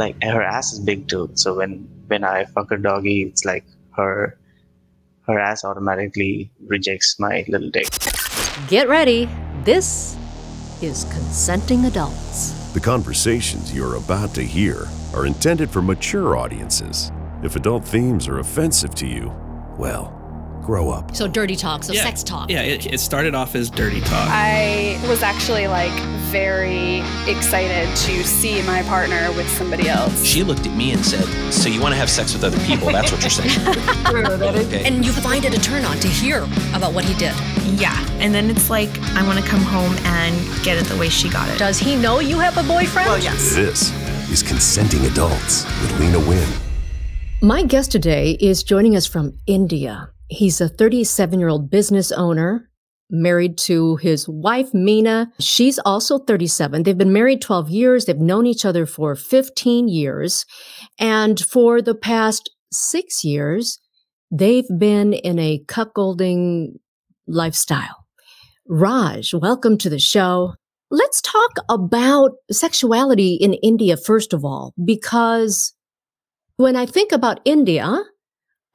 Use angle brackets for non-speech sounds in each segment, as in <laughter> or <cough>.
like her ass is big too. So when when I fuck a doggy, it's like her her ass automatically rejects my little dick. Get ready. This is Consenting Adults. The conversations you're about to hear are intended for mature audiences. If adult themes are offensive to you, well, grow up. So dirty talk, so Yeah. sex talk. Yeah, it, it started off as dirty talk. I was actually like very excited to see my partner with somebody else. She looked at me and said, So you want to have sex with other people? That's what you're saying. <laughs> Okay. And you find it a turn on to hear about what he did. Yeah. And then it's like, I want to come home and get it the way she got it. Does he know you have a boyfriend? Well, yes. This is Consenting Adults with Lena Wynn. My guest today is joining us from India. He's a 37 year old business owner, married to his wife, Mina. She's also 37. They've been married 12 years. They've known each other for 15 years. And for the past six years, they've been in a cuckolding lifestyle. Raj, welcome to the show. Let's talk about sexuality in India, first of all, because when I think about India,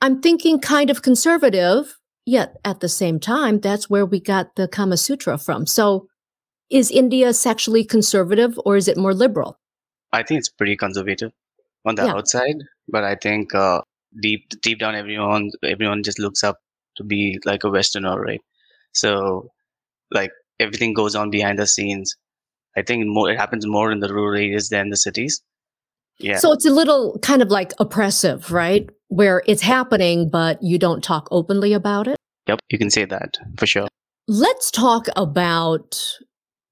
I'm thinking kind of conservative, yet at the same time, that's where we got the Kama Sutra from. So is India sexually conservative or is it more liberal? I think it's pretty conservative on the Yeah. outside, but I think uh, deep deep down everyone everyone just looks up to be like a Westerner, right? So like everything goes on behind the scenes. I think more it happens more in the rural areas than the cities. Yeah. So it's a little kind of like oppressive, right? Where it's happening, but you don't talk openly about it. yep, you can say that for sure. Let's talk about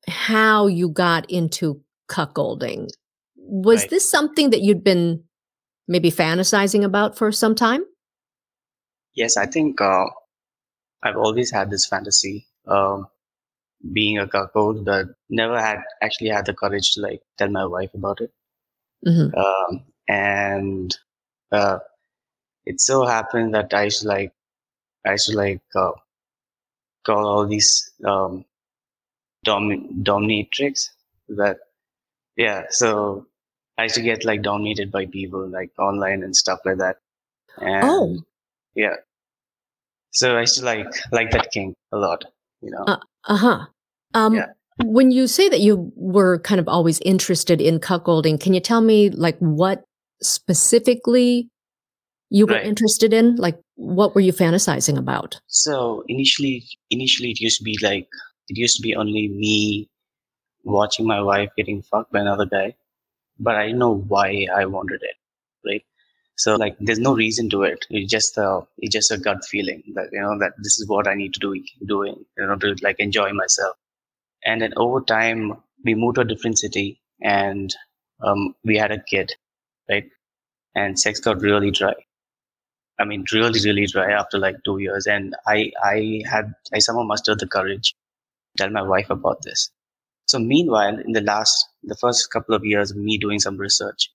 how you got into cuckolding. Was Right. this something that you'd been maybe fantasizing about for some time? Yes, I think uh, I've always had this fantasy um, being a cuckold, but never had actually had the courage to like tell my wife about it. Mhm. Um, and uh, it so happened that I used to like, I used to like uh, call all these um, domi- dominatrix that, yeah. So I used to get like dominated by people like online and stuff like that. And, Oh. yeah. So I used to like like that king a lot, you know. Uh, Uh-huh. Um Yeah. when you say that you were kind of always interested in cuckolding, can you tell me like what specifically you were Right. interested in? Like what were you fantasizing about? So initially, initially it used to be like it used to be only me watching my wife getting fucked by another guy, but I didn't know why I wanted it, right? So like, there's no reason to it. It's just a, it's just a gut feeling that you know that this is what I need to do, doing, you know, to like enjoy myself. And then over time, we moved to a different city, and um, we had a kid, right? And sex got really dry. I mean, really, really dry after like two years. And I, I had, I somehow mustered the courage to tell my wife about this. So meanwhile, in the last, the first couple of years of me doing some research,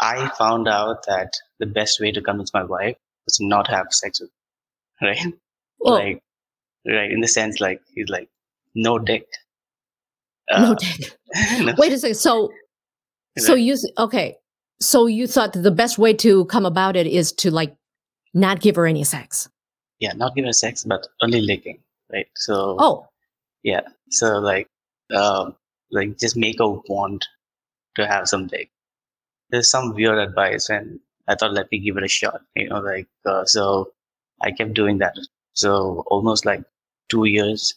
I found out that the best way to convince my wife was to not have sex with, her, <laughs> right? Well, Like, right, in the sense like, he's like, no dick. no Uh, dick. <laughs> no- Wait a second. So so you okay. So you thought that the best way to come about it is to like not give her any sex. yeah, not give her sex, but only licking, right? So, Oh, Yeah. So like, um, like just make her want to have some dick. There's some weird advice, and I thought let me give it a shot. You know, like uh, so, I kept doing that. So almost like two years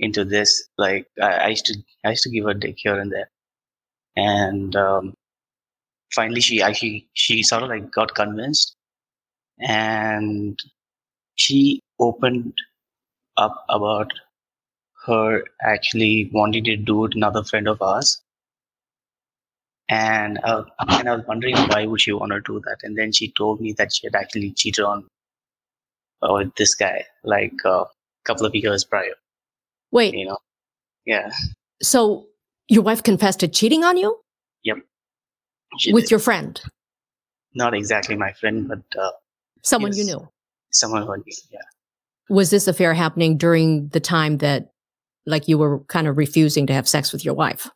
into this, like I, I used to I used to give her dick here and there, and um, finally she actually she sort of like got convinced, and she opened up about her actually wanting to do it another friend of ours. And uh, and I was wondering why would she want to do that? And then she told me that she had actually cheated on uh, this guy like a uh, couple of years prior. Wait. you know? Yeah. So your wife confessed to cheating on you she with did. your friend, not exactly my friend but uh, someone you Yes. knew. someone who I knew, yeah Was this affair happening during the time that like you were kind of refusing to have sex with your wife?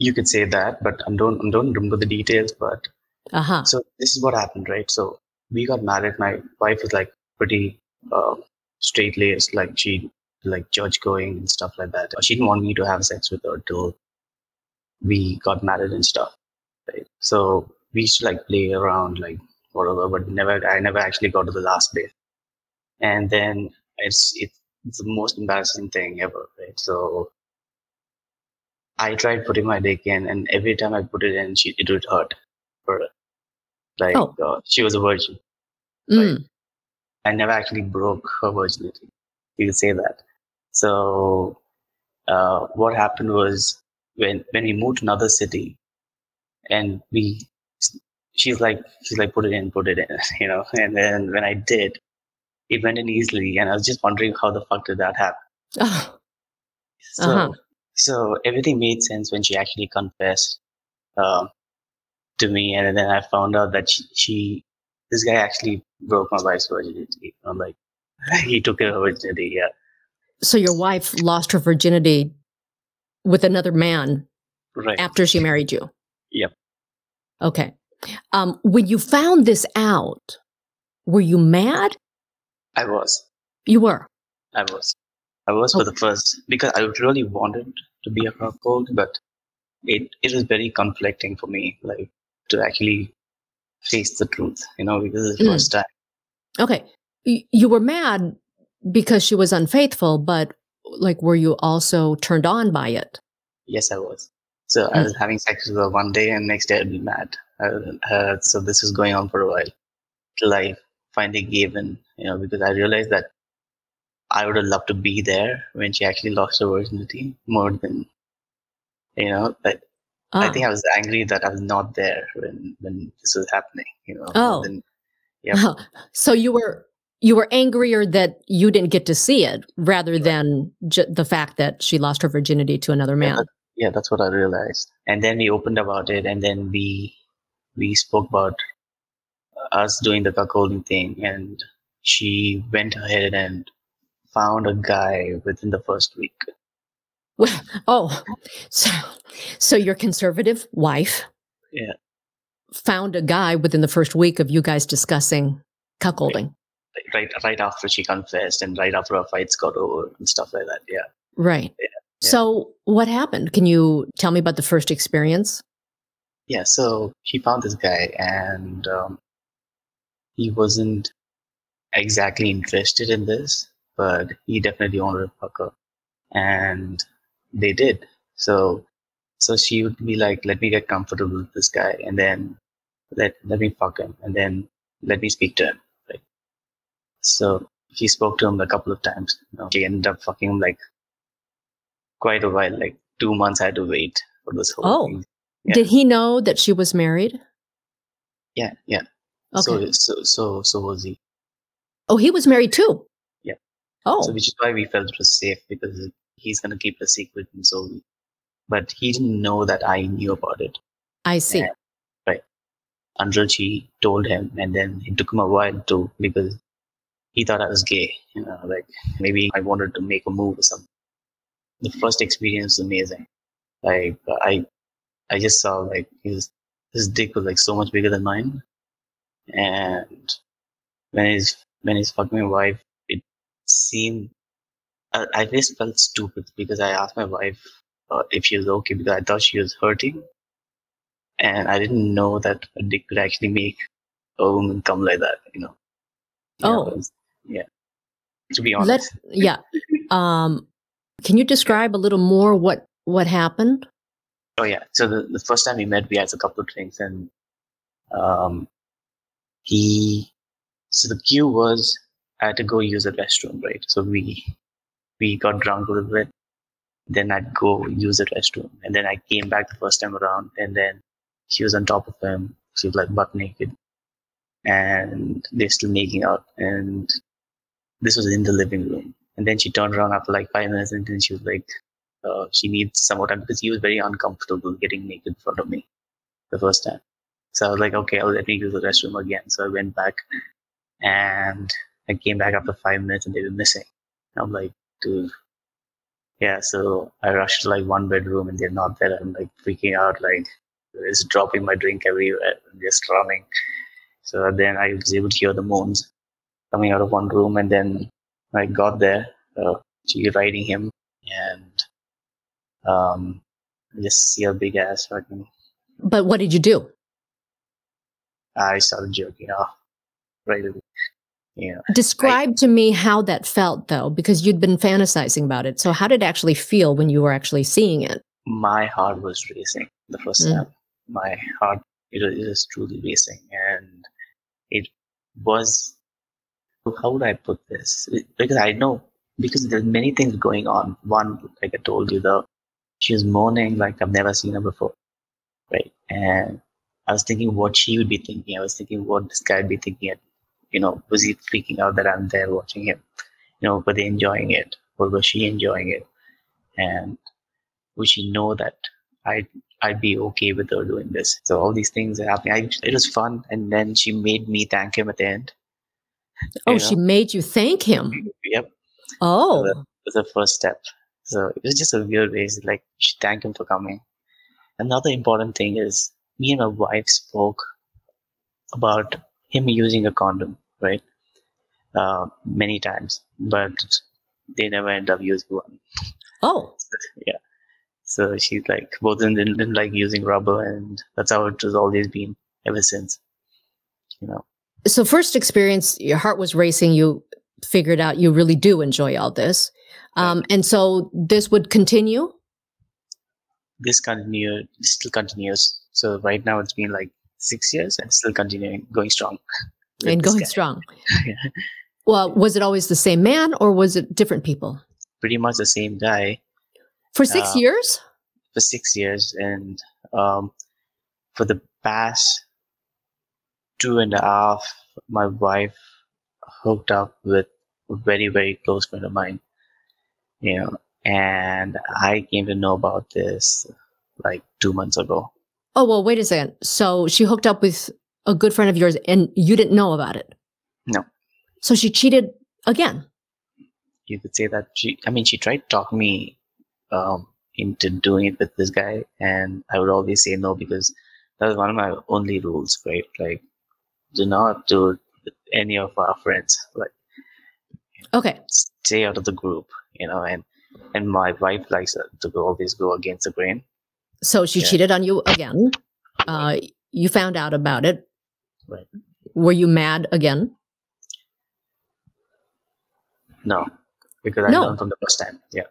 you could say that, but I don't I don't remember the details. But Uh huh. so this is what happened, right? So we got married. My wife was like pretty uh, straight laced, like she like church going and stuff like that. She didn't want me to have sex with her till we got married and stuff. Right. So we used to like play around, like whatever, but never. I never actually got to the last bit. And then it's it's, it's the most embarrassing thing ever, right? So I tried putting my dick in, and every time I put it in, she it would hurt for. Like Oh. uh, she was a virgin. Mm. I never actually broke her virginity. You could say that. So uh, what happened was when when we moved to another city, and we, she's like she's like put it in, put it in, <laughs> you know. And then when I did, it went in easily, and I was just wondering how the fuck did that happen. Oh, <laughs> So Uh-huh. so everything made sense when she actually confessed um, to me, and then I found out that she, she this guy actually broke my wife's virginity. I'm like, <laughs> he took her virginity. Yeah, so your wife lost her virginity with another man right. after she married you. Yep. Okay. Um, when you found this out, were you mad? I was. You were. I was. I was for the first because I really wanted to be a cuckold, but it it was very conflicting for me, like to actually face the truth, you know, because it's the Mm. first time. Okay. Y- You were mad because she was unfaithful, but like, were you also turned on by it? Yes, I was. So I Mm. was having sex with her one day, and next day I'd be mad. Uh, uh, so this was going on for a while till I finally gave in, you know, because I realized that I would have loved to be there when she actually lost her virginity more than, you know, but I Ah. think I was angry that I was not there when when this was happening. You know. Oh. Then, <laughs> yeah. so you were you were angrier that you didn't get to see it rather than ju- the fact that she lost her virginity to another man. that- yeah, that's what I realized. And then we opened about it, and then we we spoke about us doing the cuckolding thing, and she went ahead and found a guy within the first week. Well, <laughs> oh, so so your conservative wife Yeah. found a guy within the first week of you guys discussing cuckolding. Right, right after she confessed, and right after our fights got over and stuff like that. Yeah. Right. Yeah. So what happened? Can you tell me about the first experience? yeah so he found this guy and um, he wasn't exactly interested in this but he definitely wanted to fuck her and they did so so she would be like let me get comfortable with this guy and then let let me fuck him and then let me speak to him right so she spoke to him a couple of times you know, she ended up fucking him like quite a while like two months i had to wait for this whole Oh. thing Yeah. Did he know that she was married? yeah yeah Okay. So, so, so, so was he. oh, he was married too. Yeah. Oh, So, which is why we felt it was safe because he's gonna keep the secret, and so. We, but he didn't know that I knew about it I see. Right. until she told him, and then it took him a while too because he thought I was gay. You know, like maybe I wanted to make a move or something. The first experience was amazing. Like I, I just saw like his his dick was like so much bigger than mine, and when he's when he's fucking my wife, it seemed I, I just felt stupid because I asked my wife uh, if she was okay because I thought she was hurting, and I didn't know that a dick could actually make a woman come like that. You know. Oh. it's- yeah. To be honest. yeah. Um, can you describe a little more what what happened? Oh yeah. So the, the first time we met, we had a couple of drinks, and um, he. So the cue was I had to go use the restroom, right? So we we got drunk a little bit. Then I'd go use the restroom, and then I came back the first time around, and then she was on top of him. She was like butt naked, and they're still making out. And this was in the living room. And then she turned around after like five minutes, and then she was like, uh, she needs some more time because he was very uncomfortable getting naked in front of me the first time. So I was like, okay, I'll let me use the restroom again. So I went back and I came back after five minutes and they were missing. I'm like, dude, yeah, so I rushed to like one bedroom and they're not there. I'm like freaking out, like just dropping my drink everywhere, and just running. So then I was able to hear the moans coming out of one room, and then I got there, uh, riding him, and um, I just see a big ass fucking. But what did you do? I started jerking off right away. Know, Describe to me how that felt, though, because you'd been fantasizing about it. So, how did it actually feel when you were actually seeing it? my heart was racing the first Mm. time. My heart it was, it was truly racing, and it was. How would I put this? Because I know because there's many things going on. One, like I told you, the she was moaning like I've never seen her before, right? And I was thinking what she would be thinking. I was thinking what this guy would be thinking. And, you know, was he freaking out that I'm there watching him? You know, were they enjoying it, or was she enjoying it? And would she know that I'd I'd be okay with her doing this? So all these things are happening. I, it was fun, and then she made me thank him at the end. Oh, You she made you thank him. Yep, Oh, that was the first step. So it was just a weird way. Like she thanked him for coming. Another important thing is me and my wife spoke about him using a condom, right? Uh, many times, but they never end up using one. oh, yeah. So she's like, both of them didn't, didn't like using rubber, and that's how it has always been ever since. You know, so first experience, your heart was racing. You figured out you really do enjoy all this, um, and so this would continue. this continued, still continues. So right now it's been like six years and still continuing, going strong. and going guy. strong. <laughs> Yeah. Well, was it always the same man or was it different people? Pretty much the same guy For six Uh, years? for six years, and um, for the past two and a half, my wife hooked up with a very very close friend of mine. You know, and I came to know about this like two months ago. Oh, well, wait a second. So she hooked up with a good friend of yours and you didn't know about it? No. So she cheated again. You could say that she. I mean, she tried to talk me um, into doing it with this guy, and I would always say no because that was one of my only rules, right? Like, do not do it with any of our friends. Like, Okay. stay out of the group, you know. And and my wife likes to go, always go against the grain. So she Yeah. cheated on you again. Uh, you found out about it. Right. Were you mad again? No, because I No. learned from the first time. Yeah.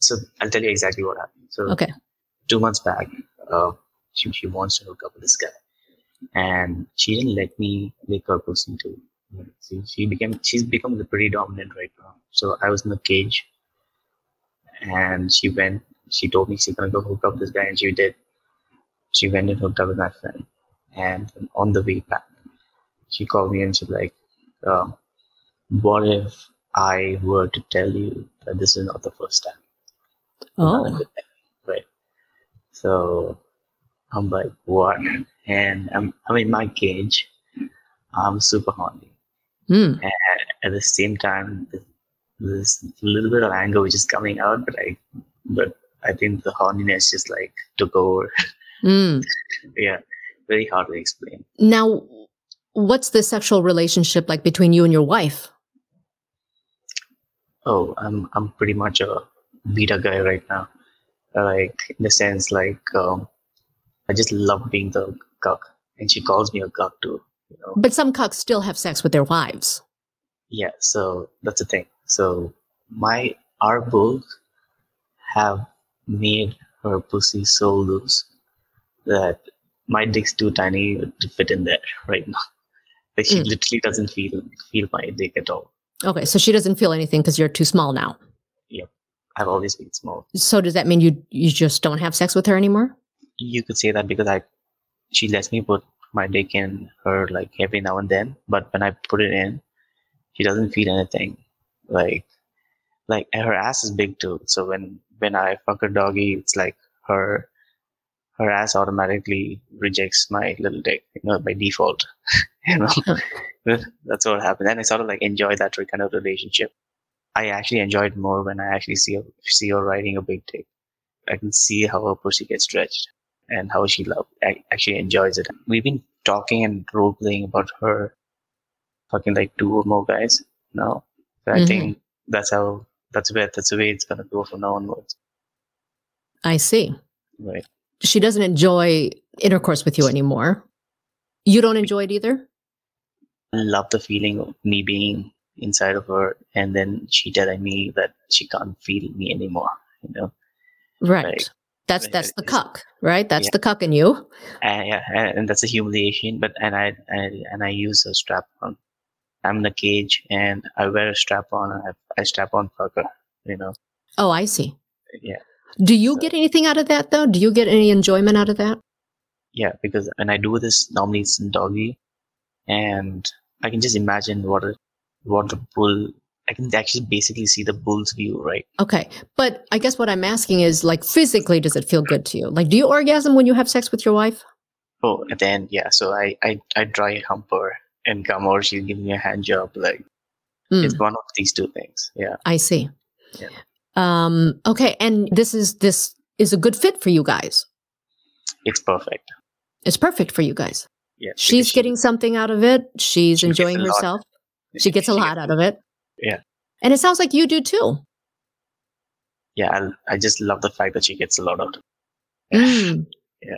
So I'll tell you exactly what happened. So Okay. two months back, uh, she, she wants to hook up with this guy, and she didn't let me lick her pussy too. See, she became she's become the pretty dominant right now. So I was in the cage, and she went. She told me she's gonna go hook up with this guy, and she did. She went and hooked up with my friend, and on the way back, she called me and she's like, um, "What if I were to tell you that this is not the first time?" Oh. Not a good thing, Right. So I'm like, what? And I'm I'm in my cage. I'm super horny. Hmm. At the same time, th- there's a little bit of anger which is coming out, but I but I think the horniness just like took over. Hmm. <laughs> yeah. Very hard to explain. Now, what's the sexual relationship like between you and your wife? Oh, I'm I'm pretty much a beta guy right now. Like in the sense like um I just love being the cuck. And she calls me a cuck too. You know? But some cucks still have sex with their wives. Yeah, so that's the thing. So my our both have made her pussy so loose that my dick's too tiny to fit in there <laughs> right now. Like she Mm. literally doesn't feel feel my dick at all. Okay, so she doesn't feel anything because you're too small now. Yep, I've always been small. So does that mean you you just don't have sex with her anymore? You could say that because I she lets me put my dick in her like every now and then, but when I put it in, she doesn't feel anything. Like like her ass is big too. So when when I fuck her doggy, it's like her her ass automatically rejects my little dick, you know, by default. <laughs> you know, <laughs> <laughs> that's what happened. And I sort of like enjoy that kind of relationship. I actually enjoy it more when I actually see her, see her riding a big dick. I can see how her pussy gets stretched and how she love actually enjoys it. We've been talking and role playing about her fucking like two or more guys now. So I Mhm. think that's how that's where that's the way it's gonna go from now onwards. I see. Right. She doesn't enjoy intercourse with you anymore. You don't enjoy it either? I love the feeling of me being inside of her and then she telling me that she can't feel me anymore, you know. Right. Right. That's that's the cuck, right? That's Yeah. the cuck in you. and yeah, and, and that's a humiliation. But and I, I and I use a strap on. I'm in a cage and I wear a strap on. And I, I strap on fucker. You know, Oh, I see. yeah, Do you So- get anything out of that though? Do you get any enjoyment out of that? yeah. Because when I do this, normally it's in doggy, and I can just imagine what a, what the bull. I can actually basically see the bull's view, right? Okay. But I guess what I'm asking is like physically does it feel good to you? Like do you orgasm when you have sex with your wife? Oh, and then yeah. So I I I dry hump her and come or She'll give me a hand job. Like Hmm. it's one of these two things. Yeah. I see. Yeah. Um okay, and this is this is a good fit for you guys. It's perfect. It's perfect for you guys. Yeah. She's she- getting something out of it. She's She enjoying lot. herself. She gets a <laughs> lot out of it. Yeah. And it sounds like you do too. yeah, I, I just love the fact that she gets a lot out. Mm. <laughs> Yeah.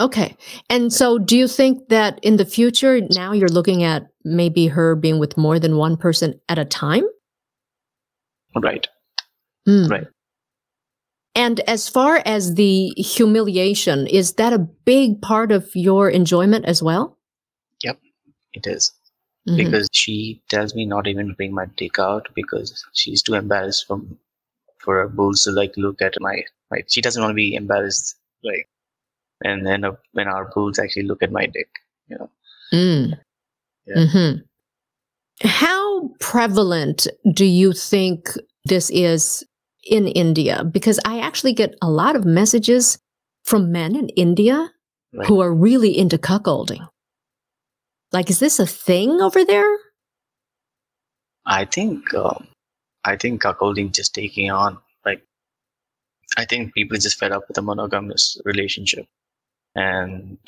Okay. And so do you think that in the future now you're looking at maybe her being with more than one person at a time? Right. Hmm. Right. And as far as the humiliation, is that a big part of your enjoyment as well? Yep, it is. Mhm. Because she tells me not even to bring my dick out because she's too embarrassed from for her bulls to like look at my like she doesn't want to be embarrassed like and then uh, when our bulls actually look at my dick, you know. Mm. Yeah. Mhm. How prevalent do you think this is in India? Because I actually get a lot of messages from men in India Right. who are really into cuckolding. Like, is this a thing over there? I think um, I think cuckolding just taking on like I think people just fed up with a monogamous relationship, and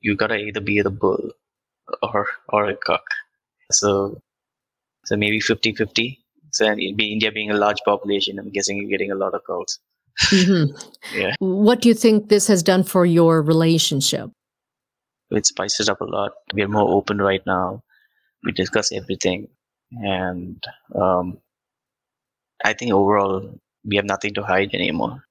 you gotta either be the bull or or a cuck. So so maybe 50-50. So be India being a large population, I'm guessing you're getting a lot of calls. Mhm. <laughs> Yeah, What do you think this has done for your relationship? It spices up a lot. We are more open right now. We discuss everything, and um, I think overall we have nothing to hide anymore.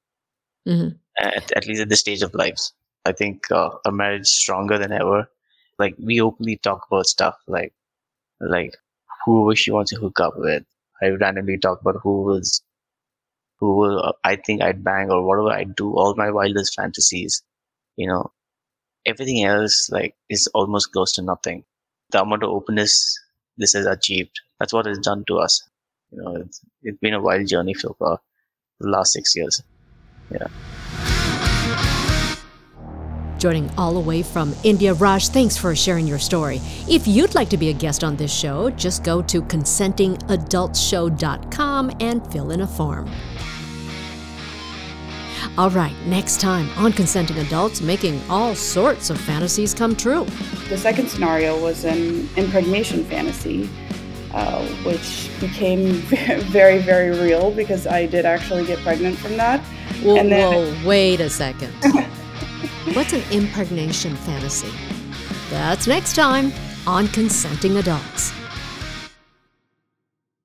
Mhm. At, at least at this stage of lives, I think uh, our marriage is stronger than ever. Like we openly talk about stuff like like who she wants to hook up with. I randomly talk about who was who will uh, I think I'd bang or whatever I do. All my wildest fantasies, you know. Everything else like is almost close to nothing. The amount of openness this has achieved. That's what it's done to us. You know, it's, it's been a wild journey so far. The last six years. Yeah. Joining all the way from India, Raj, thanks for sharing your story. If you'd like to be a guest on this show, just go to consentingadultshow.com and fill in a form. All right, next time on Consenting Adults, making all sorts of fantasies come true. The second scenario was an impregnation fantasy, uh, which became <laughs> very, very real because I did actually get pregnant from that. Whoa, And then- whoa, wait a second. <laughs> What's an impregnation fantasy? That's next time on Consenting Adults.